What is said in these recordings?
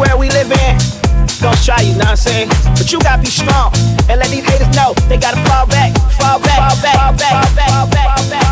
World we live in. Gonna try you, know what I'm saying? But you gotta be strong and let these haters know they gotta fall back, fall back, fall back, fall back, fall back, fall back, fall back,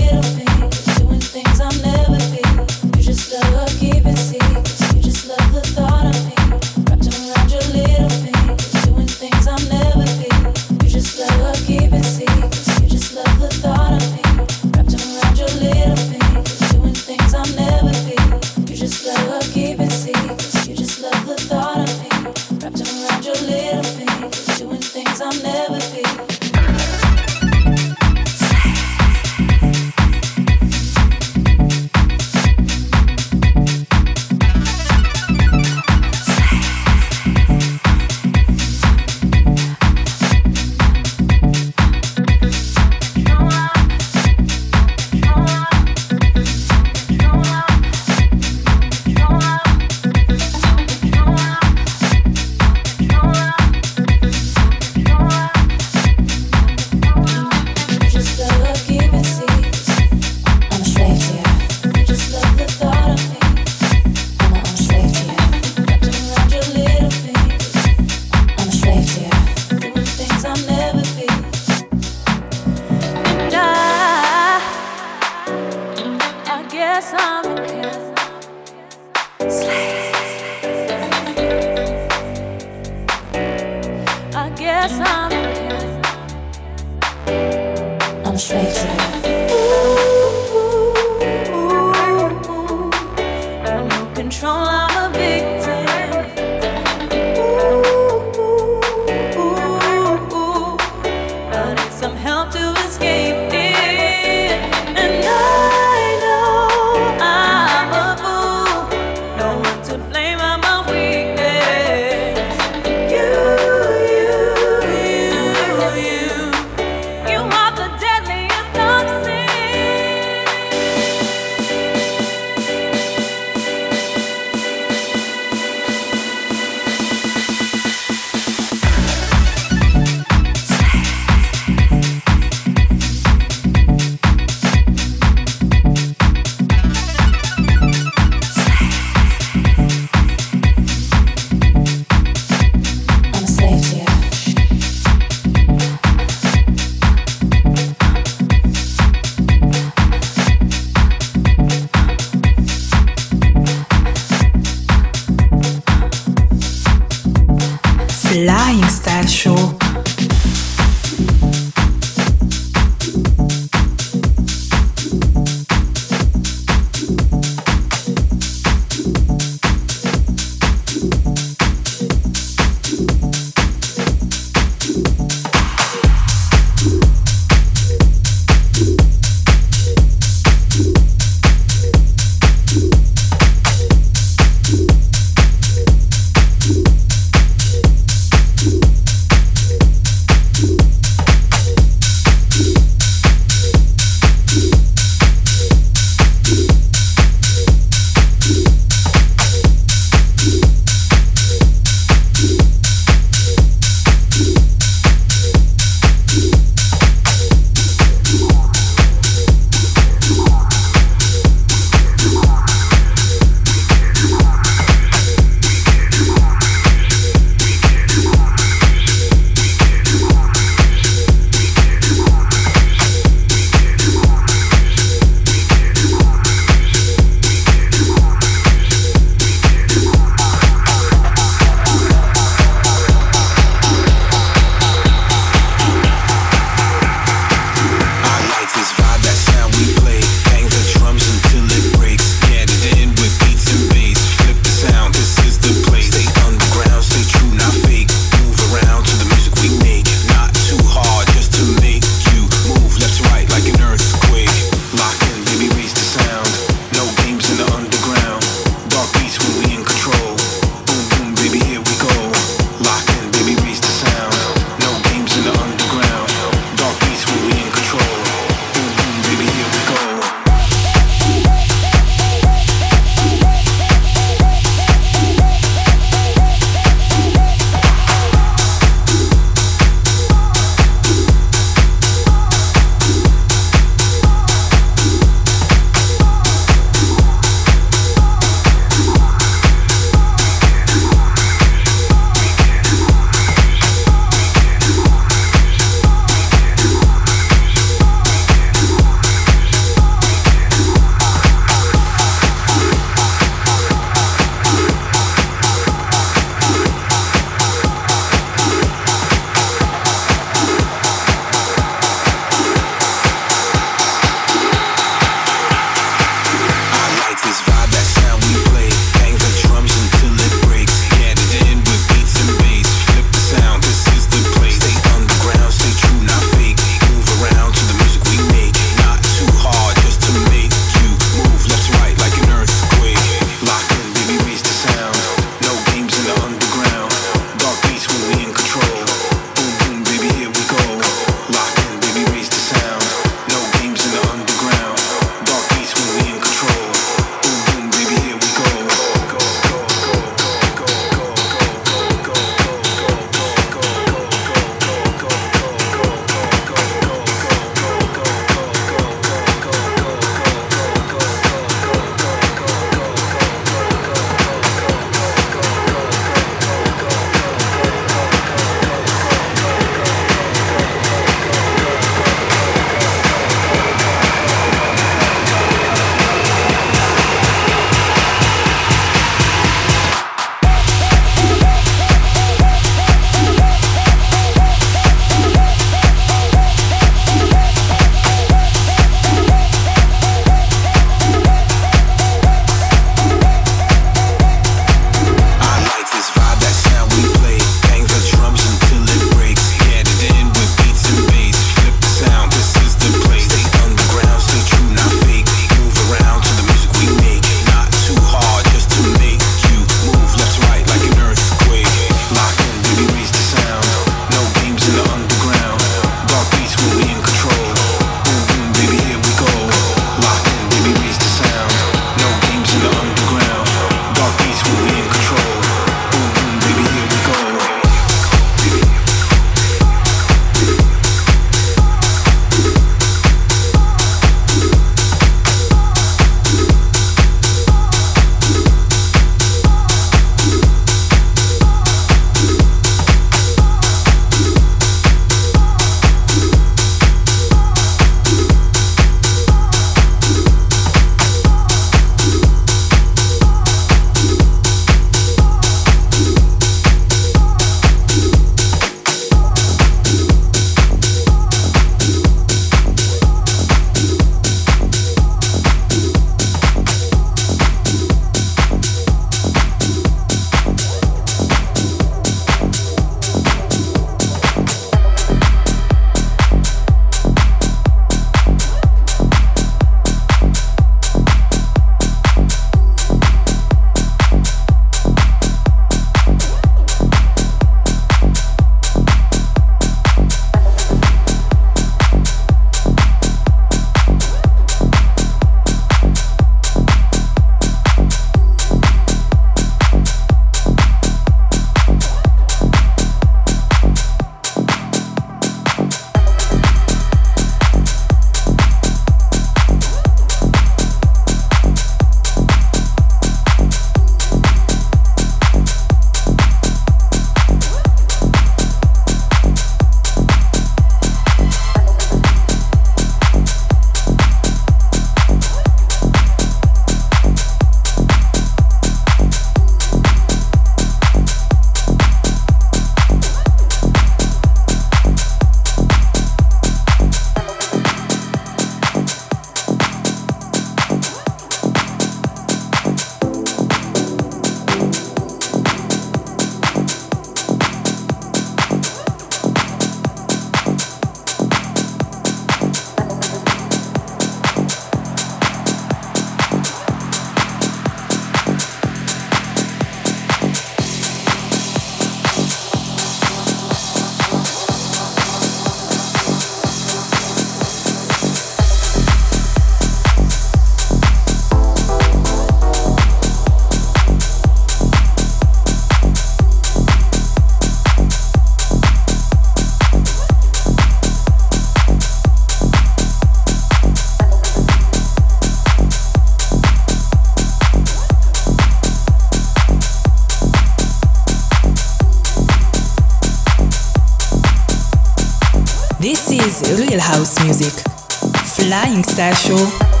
Flying Star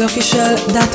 יופי של דת.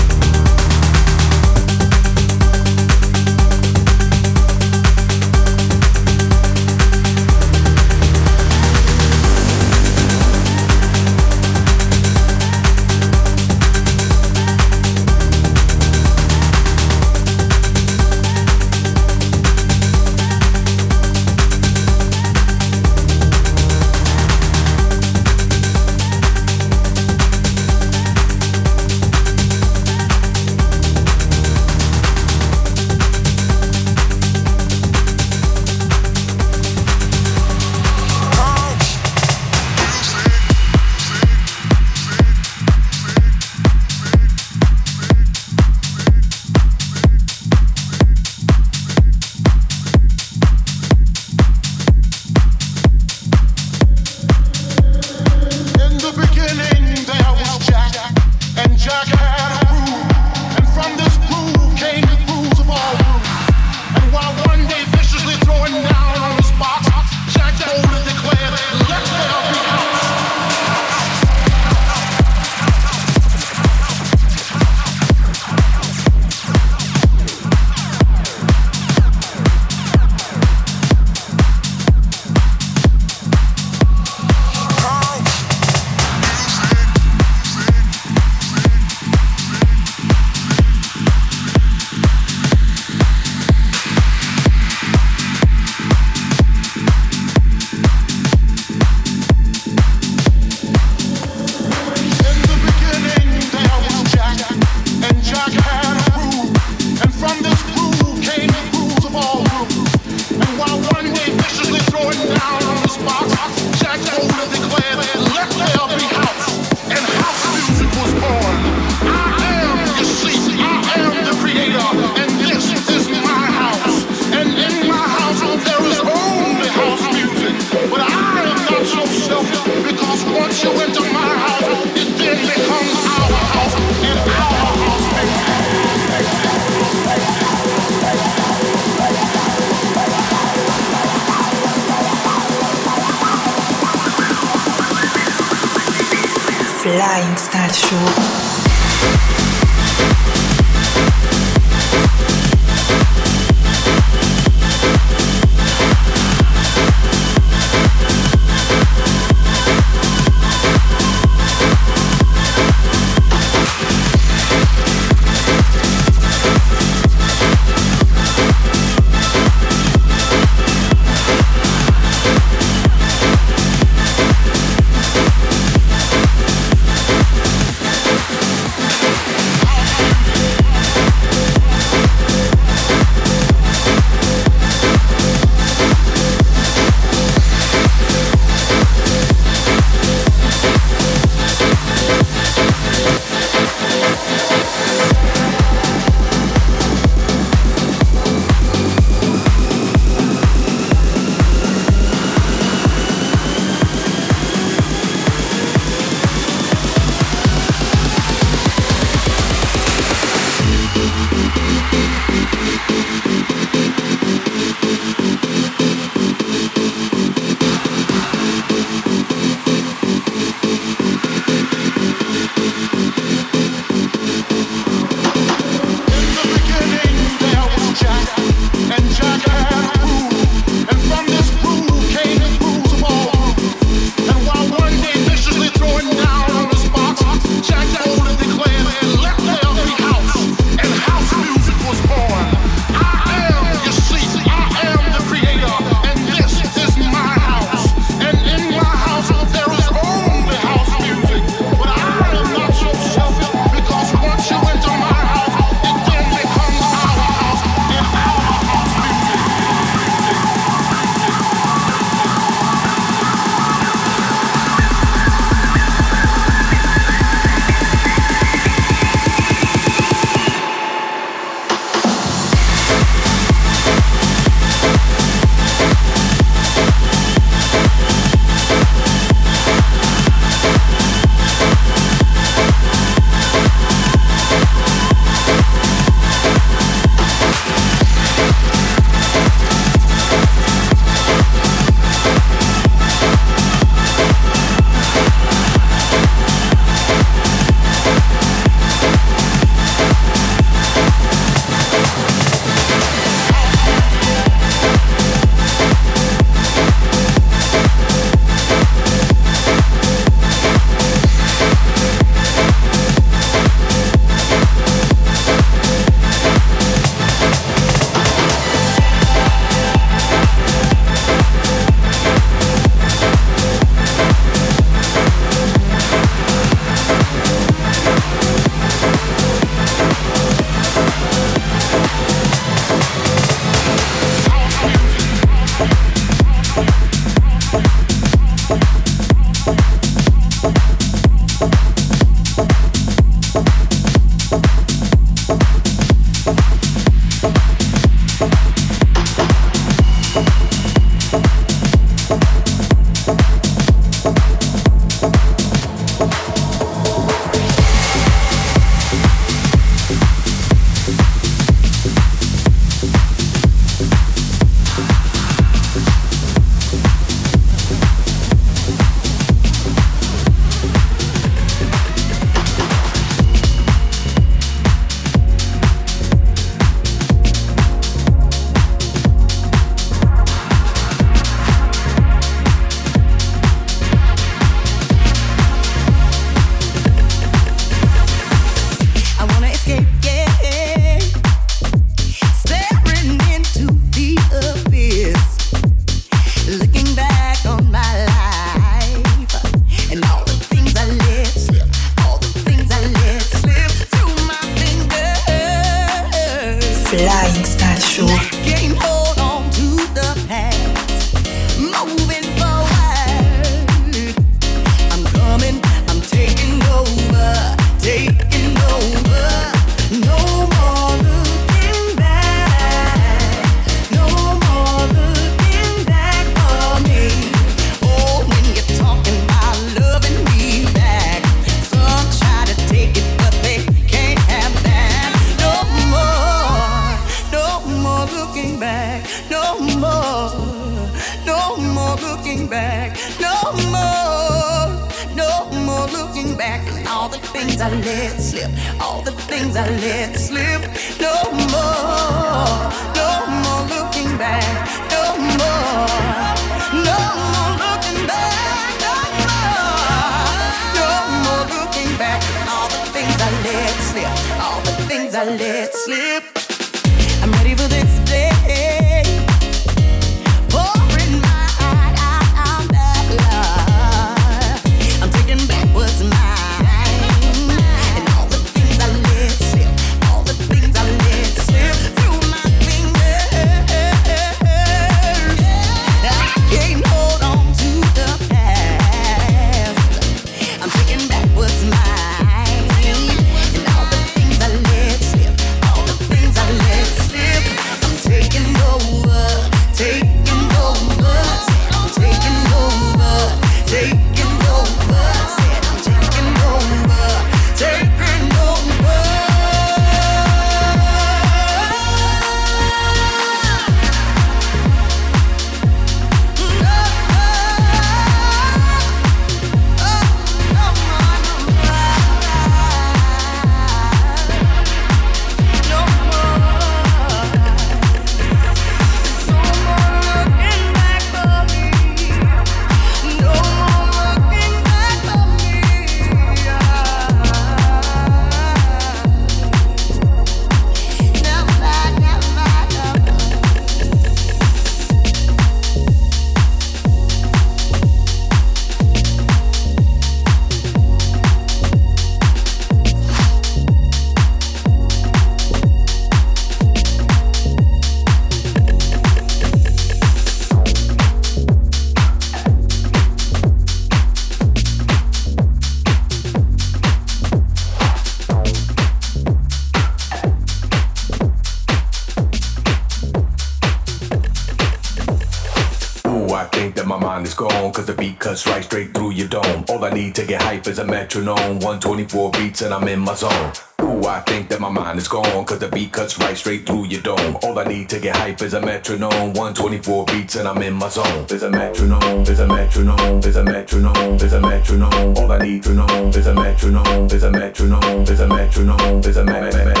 Metronome. 124 beats and I'm in my zone. Ooh, I think that my mind is gone, cause the beat cuts right straight through your dome. All I need to get hype is a metronome. 124 beats and I'm in my zone. There's a metronome, there's a metronome, there's a metronome, there's a metronome. All I need to know, there's a metronome, there's a metronome, there's a metronome, there's a metronome.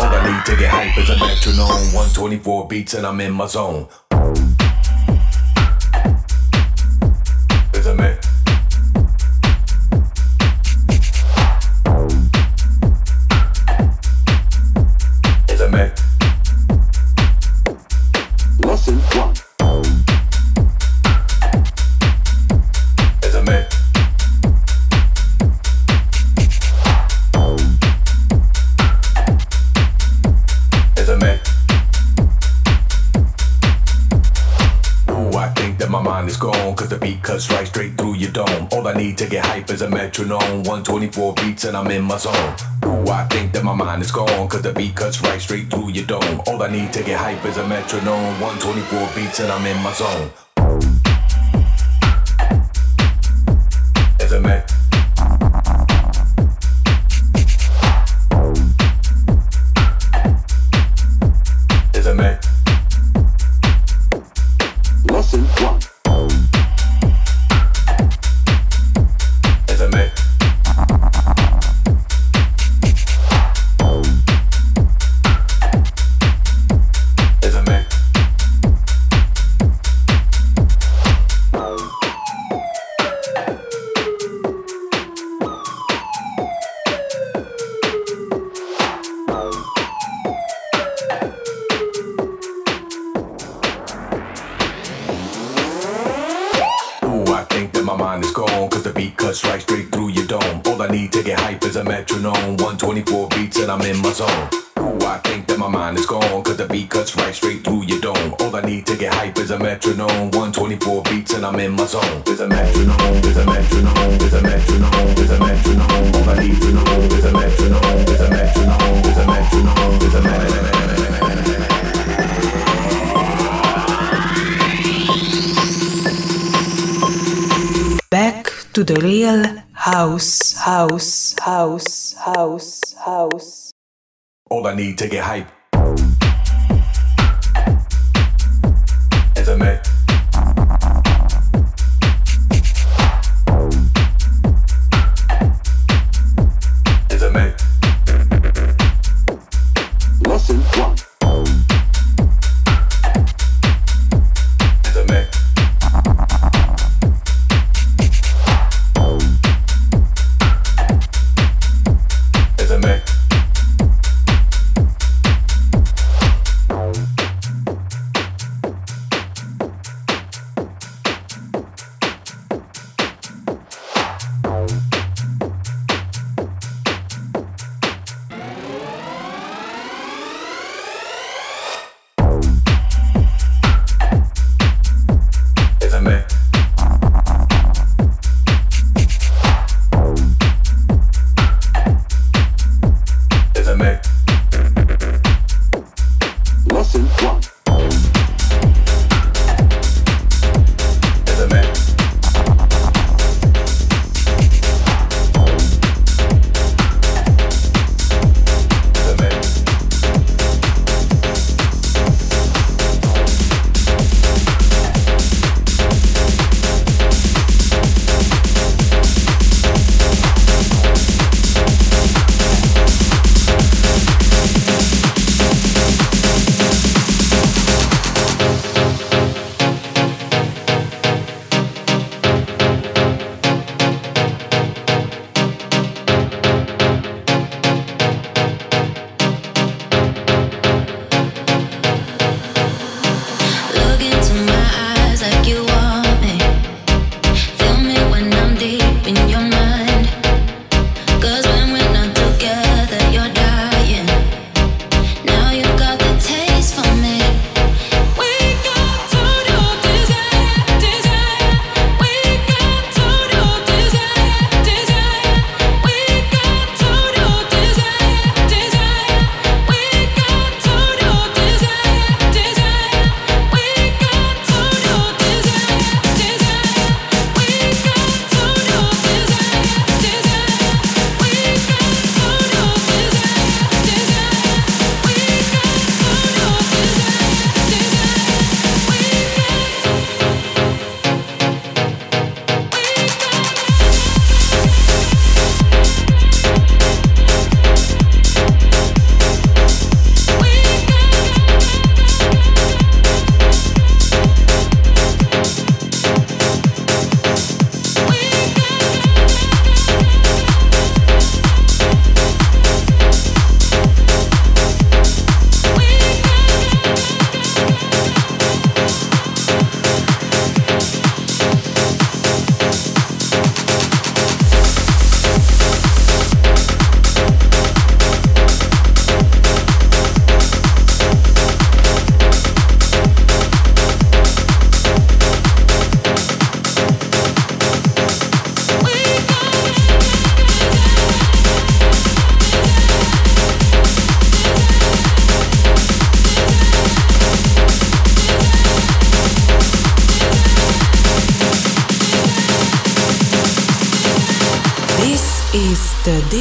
All I need to get hype is a metronome. 124 beats and I'm in my zone. Metronome. 124 beats and I'm in my zone. Ooh, I think that my mind is gone, cause the beat cuts right straight through your dome. All I need to get hype is a metronome. 124 beats and I'm in my zone. Get hype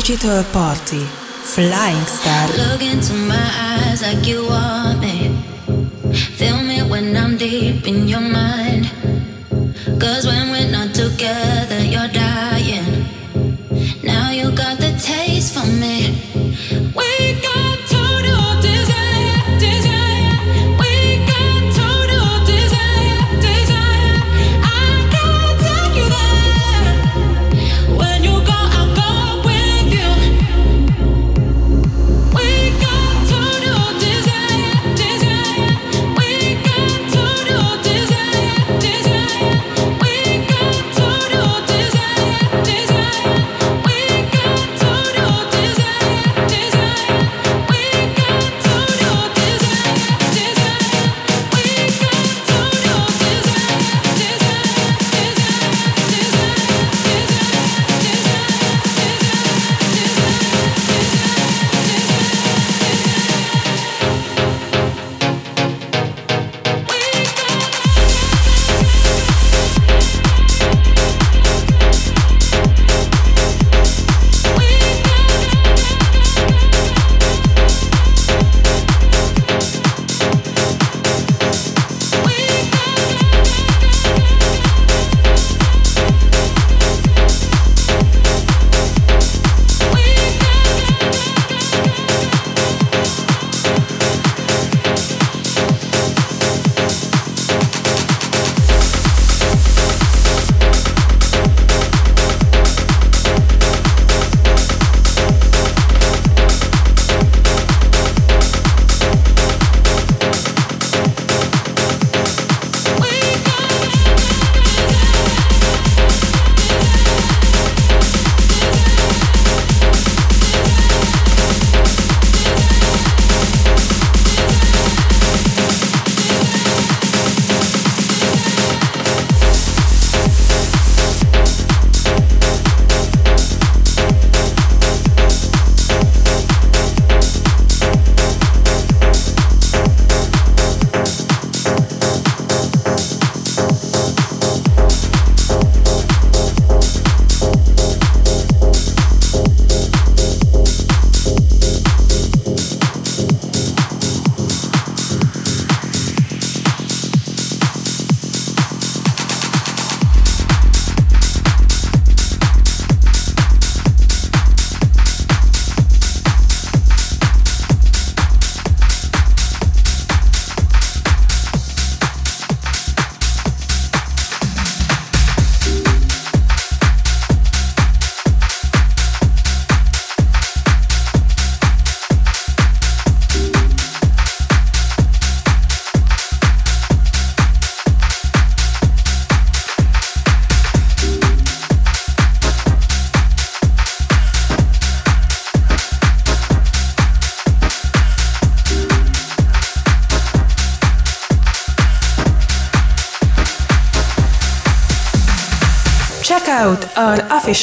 digital party. Flying Star.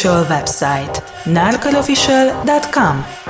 Official website, norkerofficial.com.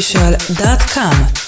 station.